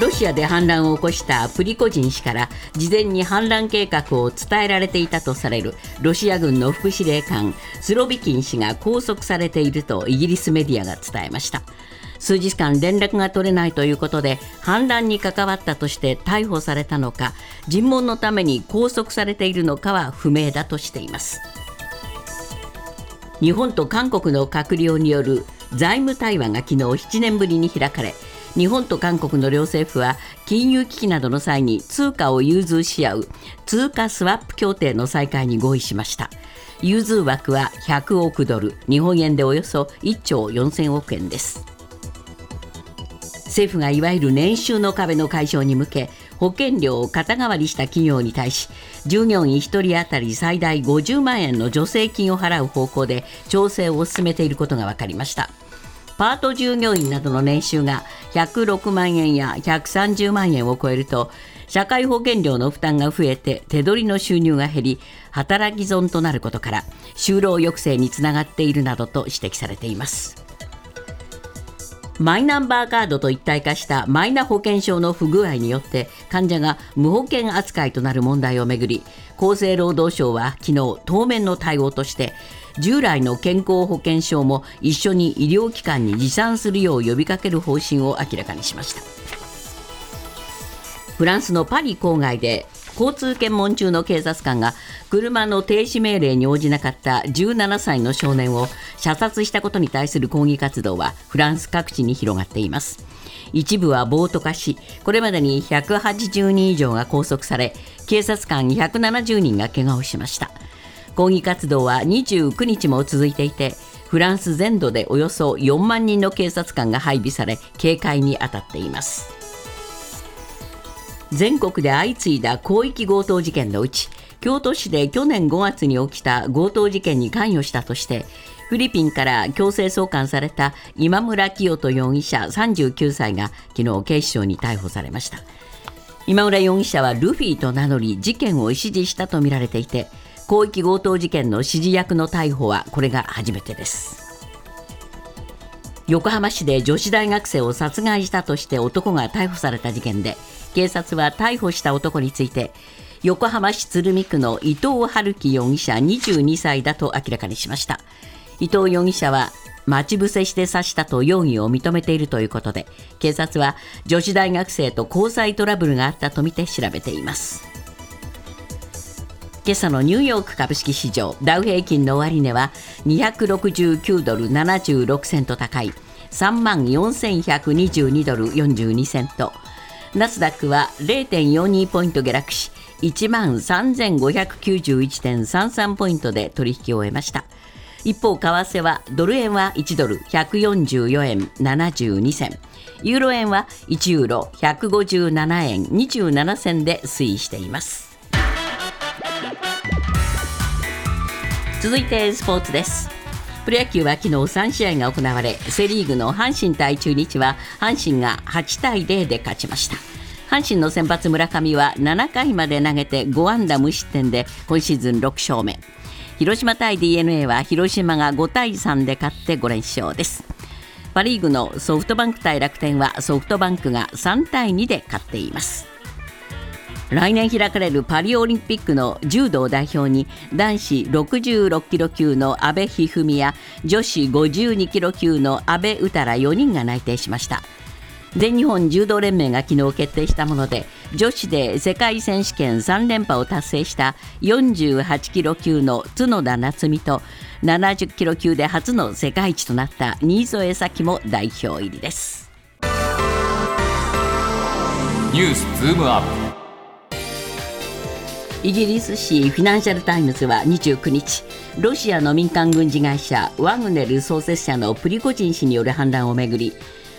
ロシアで反乱を起こしたプリコジン氏から事前に反乱計画を伝えられていたとされるロシア軍の副司令官スロビキン氏が拘束されているとイギリスメディアが伝えました。数日間連絡が取れないということで反乱に関わったとして逮捕されたのか尋問のために拘束されているのかは不明だとしています。日本と韓国の閣僚による財務対話が昨日7年ぶりに開かれ日本と韓国の両政府は金融危機などの際に通貨を融通し合う通貨スワップ協定の再開に合意しました。融通枠は100億ドル日本円でおよそ1兆4000億円です。政府がいわゆる年収の壁の解消に向け保険料を肩代わりした企業に対し従業員1人当たり最大50万円の助成金を払う方向で調整を進めていることが分かりました。パート従業員などの年収が106万円や130万円を超えると社会保険料の負担が増えて手取りの収入が減り働き損となることから就労抑制につながっているなどと指摘されています。マイナンバーカードと一体化したマイナ保険証の不具合によって患者が無保険扱いとなる問題をめぐり厚生労働省は昨日当面の対応として従来の健康保険証も一緒に医療機関に持参するよう呼びかける方針を明らかにしました。フランスのパリ郊外で交通検問中の警察官が車の停止命令に応じなかった17歳の少年を射殺したことに対する抗議活動はフランス各地に広がっています。一部は暴徒化しこれまでに180人以上が拘束され警察官170人が怪我をしました。抗議活動は29日も続いていてフランス全土でおよそ4万人の警察官が配備され警戒に当たっています。全国で相次いだ広域強盗事件のうち京都市で去年5月に起きた強盗事件に関与したとしてフィリピンから強制送還された今村清人容疑者39歳が昨日警視庁に逮捕されました。今村容疑者はルフィと名乗り事件を指示したとみられていて広域強盗事件の指示役の逮捕はこれが初めてです。横浜市で女子大学生を殺害したとして男が逮捕された事件で警察は逮捕した男について横浜市鶴見区の伊藤春樹容疑者22歳だと明らかにしました。伊藤容疑者は待ち伏せして刺したと容疑を認めているということで警察は女子大学生と交際トラブルがあったとみて調べています。今朝のニューヨーク株式市場ダウ平均の終値は269ドル76セント高い3万4122ドル42セント。ナスダックは0.42ポイント下落し1万3591.33ポイントで取引を終えました。一方為替はドル円は1ドル144円72銭ユーロ円は1ユーロ157円27銭で推移しています。続いてスポーツです。プロ野球は昨日3試合が行われセ・リーグの阪神対中日は阪神が8対0で勝ちました。阪神の先発村上は7回まで投げて5安打無失点で今シーズン6勝目。広島対 d n a は広島が5対3で勝って5連勝です。パ・リーグのソフトバンク対楽天はソフトバンクが3対2で勝っています。来年開かれるパリオリンピックの柔道代表に男子66キロ級の阿部一二三や女子52キロ級の阿部詩ら4人が内定しました。全日本柔道連盟が昨日決定したもので女子で世界選手権3連覇を達成した48キロ級の角田夏実と70キロ級で初の世界一となった新添咲も代表入りです。ニュースズームアップ。イギリス紙フィナンシャル・タイムズは29日ロシアの民間軍事会社ワグネル創設者のプリコジン氏による反乱をめぐり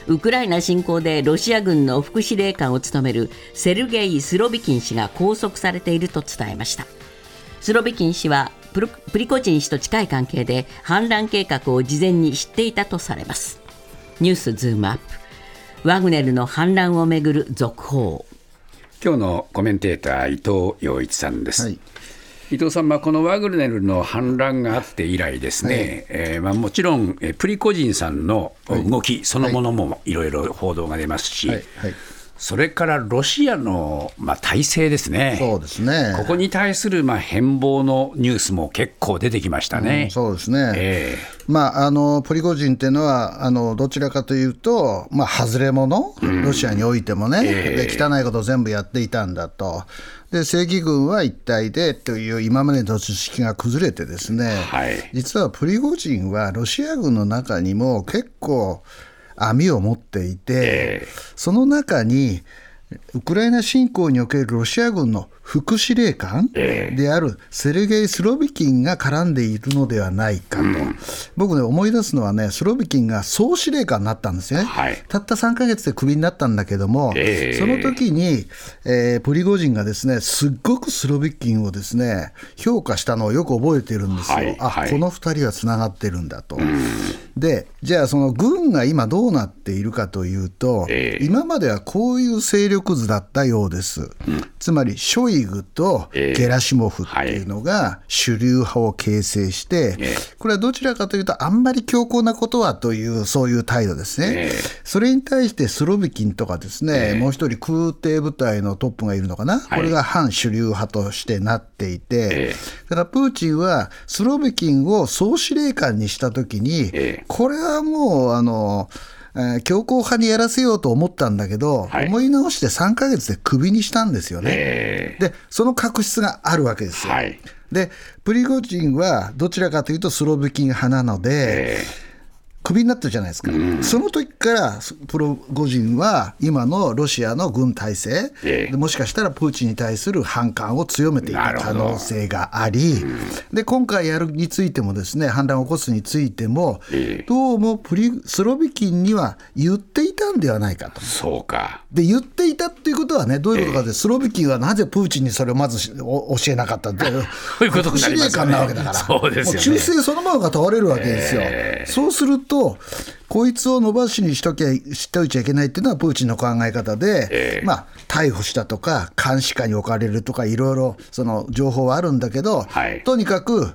ウクライナ侵攻でロシア軍の副司令官を務めるセルゲイ・スロビキン氏が拘束されていると伝えました。スロビキン氏はプリコジン氏と近い関係で反乱計画を事前に知っていたとされます。ニュースズームアップ。ワグネルの反乱をめぐる続報。今日のコメンテーター伊藤洋一さんです。はい。伊藤さん、まあ、このワグネルの反乱があって以来ですね、はい、えー、まあ、もちろん、えプリコジンさんの動きそのものもいろいろ報道が出ますし、はい。はい、それからロシアの、まあ、体制ですね、そうですね。ここに対する、まあ、変貌のニュースも結構出てきましたね。うん、そうですね、えまあ、あのプリゴジンっていうのはあの、どちらかというと、まあ、外れ者、ロシアにおいてもね、で、汚いことを全部やっていたんだと。で正義軍は一体でという今までの図式が崩れてですね、はい。実はプリゴジンはロシア軍の中にも結構網を持っていて、えその中にウクライナ侵攻におけるロシア軍の副司令官であるセルゲイ・スロビキンが絡んでいるのではないかと、僕ね、思い出すのはね、スロビキンが総司令官になったんですよね、はい。たった3か月でクビになったんだけども、ええ。その時に、えープリゴジンがですねすっごくスロビキンをですね評価したのをよく覚えているんですよ、あはいはい。この2人はつながってるんだと。でじゃあその軍が今どうなっているかというと、ええ。今まではこういう勢力図だったようです、つまりショイグとええ。ゲラシモフっていうのが主流派を形成して、ええ。これはどちらかというとあんまり強硬なことはというそういう態度ですね、ええ。それに対してスロビキンとかですね、もう一人空挺部隊のトップがいるのかな、これが反主流派としてなっていて、ええ。だからプーチンはスロビキンを総司令官にしたときに、ええ。これはもう、あの、えー強硬派にやらせようと思ったんだけど、はい思い直して3ヶ月でクビにしたんですよね。えで、その確執があるわけですよ。はいで、プリゴジンはどちらかというとスロビキン派なので、えクビになったじゃないですか、その時からプロゴジンは今のロシアの軍体制、ええ。でもしかしたらプーチンに対する反感を強めていた可能性があり、で今回やるについてもですね反乱を起こすについても、ええ。どうもプリスロビキンには言っていたんではないかと。そうか。で言っていたっていうことはね、どういうことかで、スロビキンはなぜプーチンにそれをまず教えなかったって、ういうことにななわけだから、そうですよね。もう忠誠そのものが問われるわけですよ。そうすると、こいつを伸ばしにしときゃしておいちゃいけないっていうのはプーチンの考え方で、ええまあ、逮捕したとか、監視下に置かれるとか、いろいろその情報はあるんだけど、はいとにかく、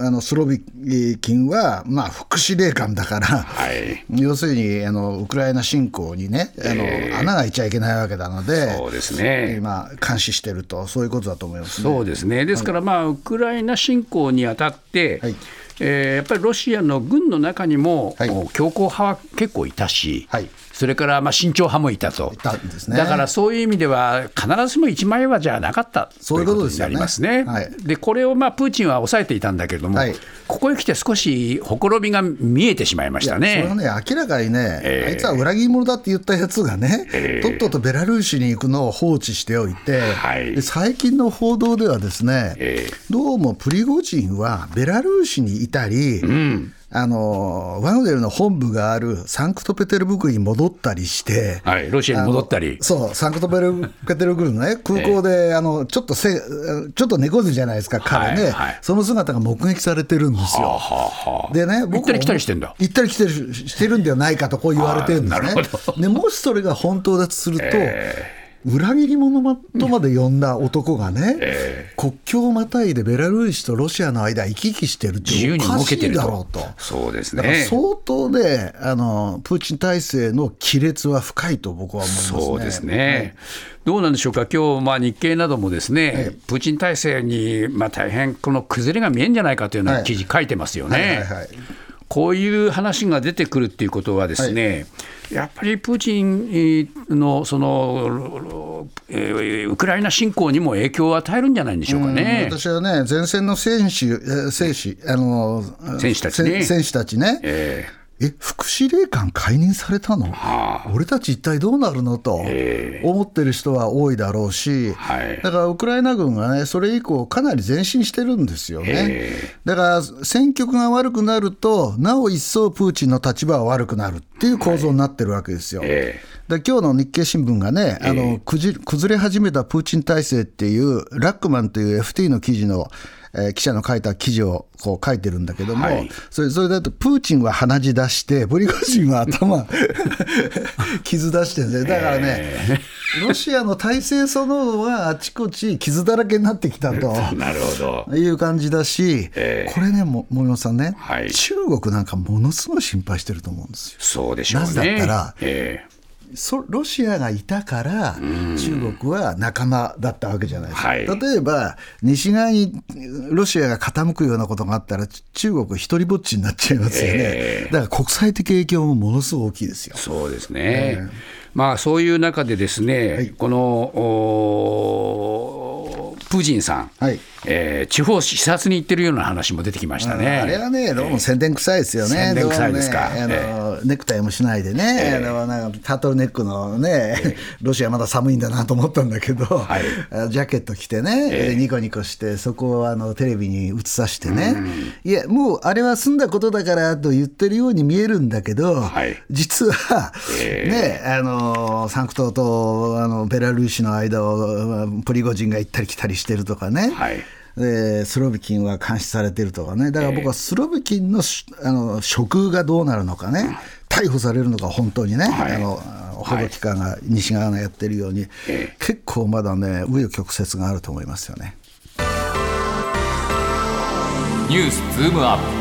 あのスロビキンは、まあ、副司令官だから、はい。要するにあのウクライナ侵攻にね、あの穴が開いちゃいけないわけなので、そうですね。今、監視してると、そういうことだと思いますね。そうですね、ですから、まあ、ウクライナ侵攻にあたって、はいえーやっぱりロシアの軍の中にも、強硬派は結構いたし、はいそれからまあ慎重派もいたと。いたんですね。だからそういう意味では、必ずしも一枚岩じゃなかったそういうことですよね。になりますね。はい。でこれをまあプーチンは抑えていたんだけれども、はい。ここへ来て少しほころびが見えてしまいましたそれはね。ね、明らかにね、ええ。あいつは裏切り者だって言ったやつがね、ええ。とっととベラルーシに行くのを放置しておいて、はい。で最近の報道ではですね、ええ。どうもプリゴジンはベラルーシにいたり、あのワグネルの本部があるサンクトペテルブルクに戻ったりして、はい、ロシアに戻ったり。そう、サンクトペテルブルクの、ね、空港で、あのちょっとせちょっと猫背じゃないですか、彼ね、はい。はいその姿が目撃されてるんですよ。はあはあでね、行ったり来たりしてんだ。行ったり来たりしてるんではないかとこう言われてるんですね。でもしそれが本当だとすると、裏切り者とまで呼んだ男がね、国境をまたいでベラルーシとロシアの間行き来してるって自由におかしい動けてるとだろうと。そうですだからね。相当ねあの、プーチン体制の亀裂は深いと僕は思いますね。そうですね、どうなんでしょうか、今日まあ日経などもですね、プーチン体制にまあ大変この崩れが見えんじゃないかというようはない記事書いてますよね。はいはいはいこういう話が出てくるっていうことはですね、やっぱりプーチンのその、えーウクライナ侵攻にも影響を与えるんじゃないんでしょうかね。私はね、前線の選手、えー選手、あの選手たちね。せ選手たちね、ええ、副司令官解任されたの、俺たち一体どうなるのと思ってる人は多いだろうし、はい。だからウクライナ軍がね、それ以降、かなり前進してるんですよね。だから戦局が悪くなると、なお一層プーチンの立場は悪くなるっていう構造になってるわけですよ。えで今日の日経新聞がね、あのくじ崩れ始めたプーチン体制っていう、ラックマンという FT の記事の、えー記者の書いた記事をこう書いてるんだけども、はいそれそれだと、プーチンは鼻血出して、プリゴジンは頭、傷出してるんですよだからね、ロシアの体制そのものはあちこち傷だらけになってきたと。ー なるほど。いう感じだし、ええこれね、も森本さんね、はい中国なんかものすごい心配してると思うんですよ。そうでしょうね。なぜだったらえそロシアがいたから、中国は仲間だったわけじゃないですか、はい。例えば西側にロシアが傾くようなことがあったら、中国一人ぼっちになっちゃいますよね、だから国際的影響もものすごく大きいですよ。そうですね、まあ、そういう中でですね、このおープーチンさん、はい。えー地方視察に行ってるような話も出てきましたね。あれはね、どうも宣伝臭いですよね、宣伝臭いですか。ねあのネクタイもしないでね、あのなんかタートルネックのね、ロシアまだ寒いんだなと思ったんだけど、はい。あジャケット着てね、でニコニコして、そこをあのテレビに映さしてね、いや、もうあれは済んだことだからと言ってるように見えるんだけど、はい。実は、ね、あのサンクトとあのベラルーシの間をプリゴジンが行ったり来たりしてるとかね。はいでスロビキンは監視されてるとかね、だから僕はスロビキンのしあの職遇がどうなるのかね、逮捕されるのか、本当にね、はい。あの報道機関が、西側がやってるように、結構まだね、紆余曲折があると思いますよね。ニュースズームアップ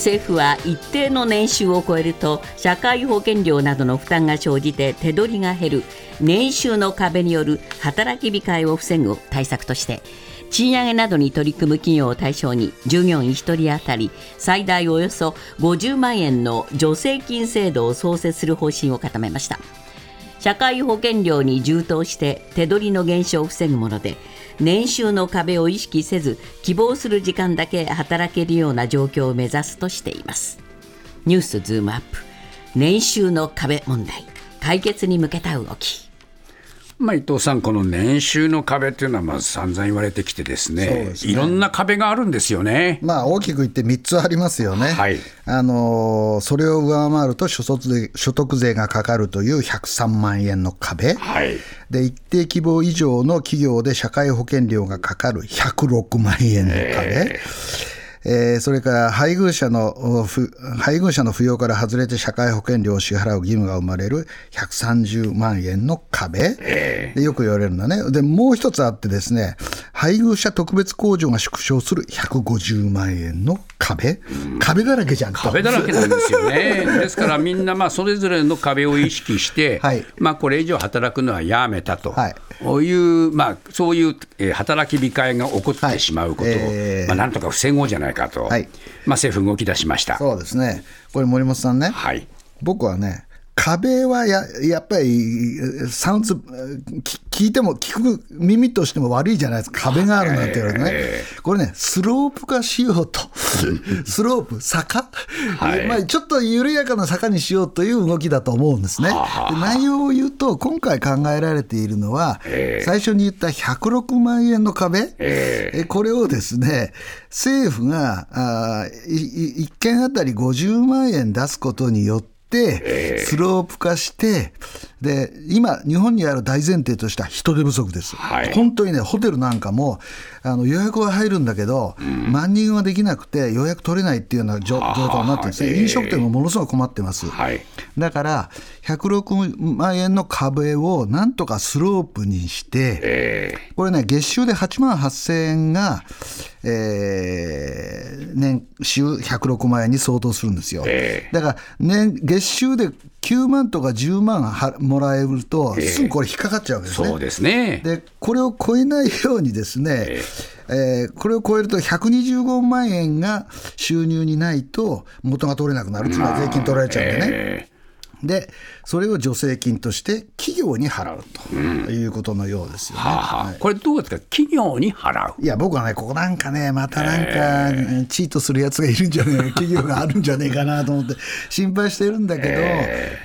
政府は一定の年収を超えると社会保険料などの負担が生じて手取りが減る年収の壁による働き控えを防ぐ対策として賃上げなどに取り組む企業を対象に従業員1人当たり最大およそ50万円の助成金制度を創設する方針を固めました。社会保険料に充当して手取りの減少を防ぐもので年収の壁を意識せず希望する時間だけ働けるような状況を目指すとしています。ニュースズームアップ。年収の壁問題。解決に向けた動き。まあ、伊藤さん、この年収の壁っていうのはまあ散々言われてきてですねね。いろんな壁があるんですよね。まあ、大きく言って3つありますよね、はい。あのーそれを上回ると所得税所得税がかかるという103万円の壁、はい。で一定規模以上の企業で社会保険料がかかる106万円の壁、えーそれから配偶者の配偶者の扶養から外れて社会保険料を支払う義務が生まれる130万円の壁、でよく言われるんだね。でもう一つあってですね配偶者特別控除が縮小する150万円の壁、壁だらけじゃんと。壁だらけなんですよね。ですからみんなまあそれぞれの壁を意識して、はい。まあこれ以上働くのはやめたと、はい。こういうまあそういうえー働き控えが起こってしまうことを、はいえー。まあなんとか防ごうじゃないかと、はい。まあ政府動き出しました。そうですね。これ森本さんね、はい。僕はね、壁はややっぱりサウンズき聞いても聞く耳としても悪いじゃないですか。壁があるなんて言われるとね、これねスロープ化しようと。スロープ坂、はい。まあ、ちょっと緩やかな坂にしようという動きだと思うんですね、で内容を言うと今回考えられているのは、最初に言った106万円の壁、えこれをですね政府があーいい1件あたり50万円出すことによってスロープ化して、で今、日本にある大前提としては人手不足です、はい。本当にね、ホテルなんかもあの予約は入るんだけど、万人はできなくて、予約取れないっていうような状状態になってるんです飲食店もものすごく困ってます。はい。だから、106万円の壁をなんとかスロープにして、えこれね、月収で8万8000円が、えー年収106万円に相当するんですよ。えだから、年、月収で9万とか10万はもらえると、すぐこれ引っかかっちゃうわけですね。そうですね。でこれを超えないようにですね、えーこれを超えると125万円が収入にないと元が取れなくなる、つまり税金取られちゃうんでね。えで、それを助成金として企業に払うということのようですよね。はあはあこれどうですか？企業に払う。いや、僕はね、ここなんかね、またなんか、チートするやつがいるんじゃねえか、企業があるんじゃねえかなと思って、心配してるんだけど、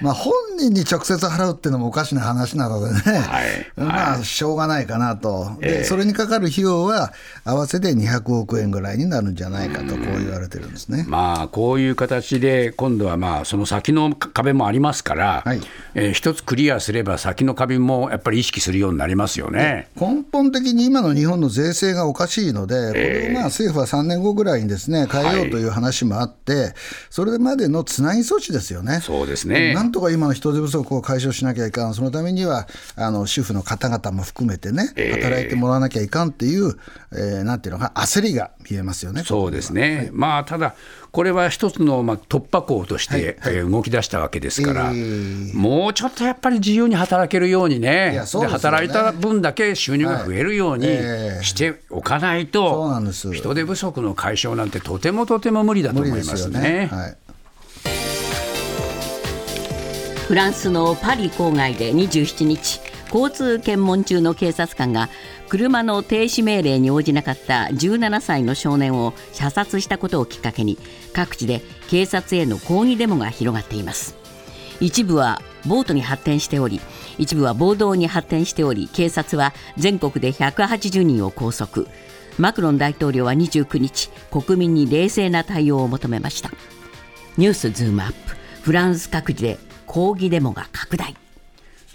まあ、本人に直接払うっていうのもおかしな話なのでね、はい。まあ、しょうがないかなと、で、それにかかる費用は、合わせて200億円ぐらいになるんじゃないかと、こう言われてるんですね。まあ、こういう形で、今度はまあその先の壁もありますから、はい。えー一つクリアすれば、先の壁もやっぱり意識するようになりますよね。根本的に今の日本の税制がおかしいので、これをまあ政府は3年後ぐらいにですね変えようという話もあって、それまでのつなぎ措置ですよね。そうですね。なんとか今の人人手不足を解消しなきゃいかん、そのためにはあの主婦の方々も含めてね、働いてもらわなきゃいかんっていう、えーなんていうのか、焦りが見えますよね。そうですね、まあ、ただ、これは一つのまあ突破口として、えー動き出したわけですから、えーもうちょっとやっぱり自由に働けるようにね、いやそうで働いた分だけ収入が増えるようにはいええ。しておかないと、なんです。人手不足の解消なんてとてもとても無理だと思いですよね。ますね。はいフランスのパリ郊外で27日交通検問中の警察官が車の停止命令に応じなかった17歳の少年を射殺したことをきっかけに各地で警察への抗議デモが広がっています。一部はボートに発展しており一部は暴動に発展しており警察は全国で180人を拘束。マクロン大統領は29日国民に冷静な対応を求めました。ニュースズームアップ。フランス各地で抗議デモが拡大。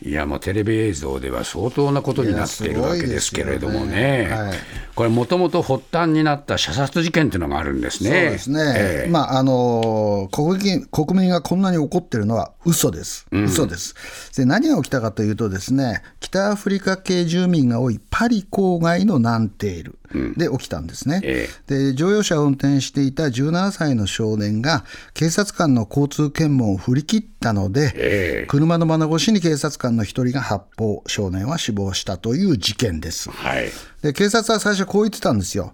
いやもうテレビ映像では相当なことになっているわけですけれどもいねね。はい、これ、もともと発端になった射殺事件というのがあるんですね。そうですね、ええ。まああの国民国民がこんなに怒ってるのは嘘です、嘘です。で。何が起きたかというと、ですね北アフリカ系住民が多いパリ郊外のナンテールで起きたんですね。えで乗用車を運転していた17歳の少年が、警察官の交通検問を振り切ったので、ええ車の窓越しに警察官の一人が発砲、少年は死亡したという事件です。はいで警察は最初こう言ってたんですよ。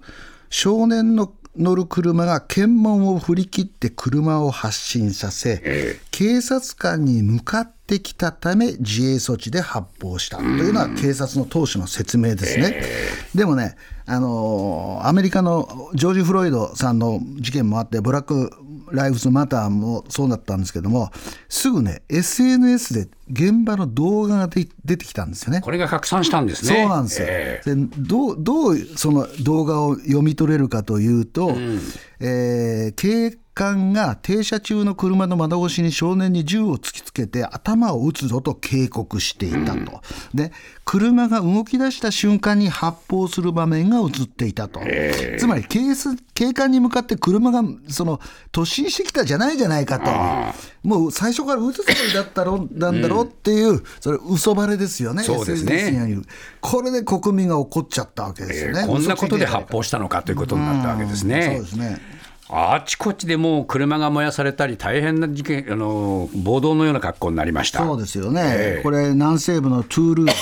少年の乗る車が検問を振り切って車を発進させ、警察官に向かってきたため自衛措置で発砲したというのは警察の当初の説明ですね。でもね、あのーアメリカのジョージ・フロイドさんの事件もあって、ブラック・ライフズ・マターもそうだったんですけども、すぐね、SNS で現場の動画がで出てきたんですよね。これが拡散したんですね。そうなんですよ。えでどうどうその動画を読み取れるかというと、えー警官が停車中の車の窓越しに少年に銃を突きつけて頭を撃つぞと警告していたと、で車が動き出した瞬間に発砲する場面が映っていたと、つまり警察警官に向かって車がその突進してきたじゃないじゃないかと、もう最初から撃つつもりだったろなんだろうっていう、それ、嘘バレですよね、そうですね。これで国民が怒っちゃったわけですよね。えこんなことで発砲したのかということになったわけですそうねで。すね。あちこちでもう車が燃やされたり、大変な事件、あの暴動のような格好になりました。そうですよね、ええこれ、南西部のトゥールーズ、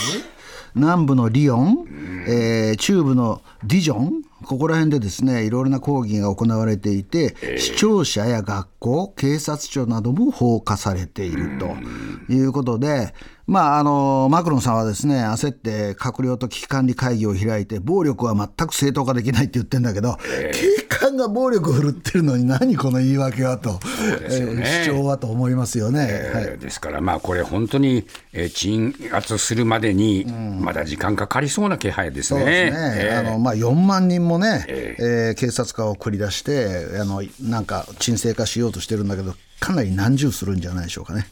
南部のリヨン、えー中部のディジョン、ここら辺でですねいろいろな抗議が行われていて、市庁舎や学校、警察署なども放火されているということで、まあ、あのマクロンさんはですね焦って閣僚と危機管理会議を開いて、暴力は全く正当化できないって言ってるんだけど、警官が暴力を振るってるのに、何この言い訳はと、ね。えー主張はと思いますよね。はい。えーですから、まあ、これ、本当に、えー鎮圧するまでに、まだ時間かかりそうな気配ですね。そうですね、えーあのまあ、4万人もね、えー警察官を繰り出してあの、なんか沈静化しようとしてるんだけど、かなり難重するんじゃないでしょうかね。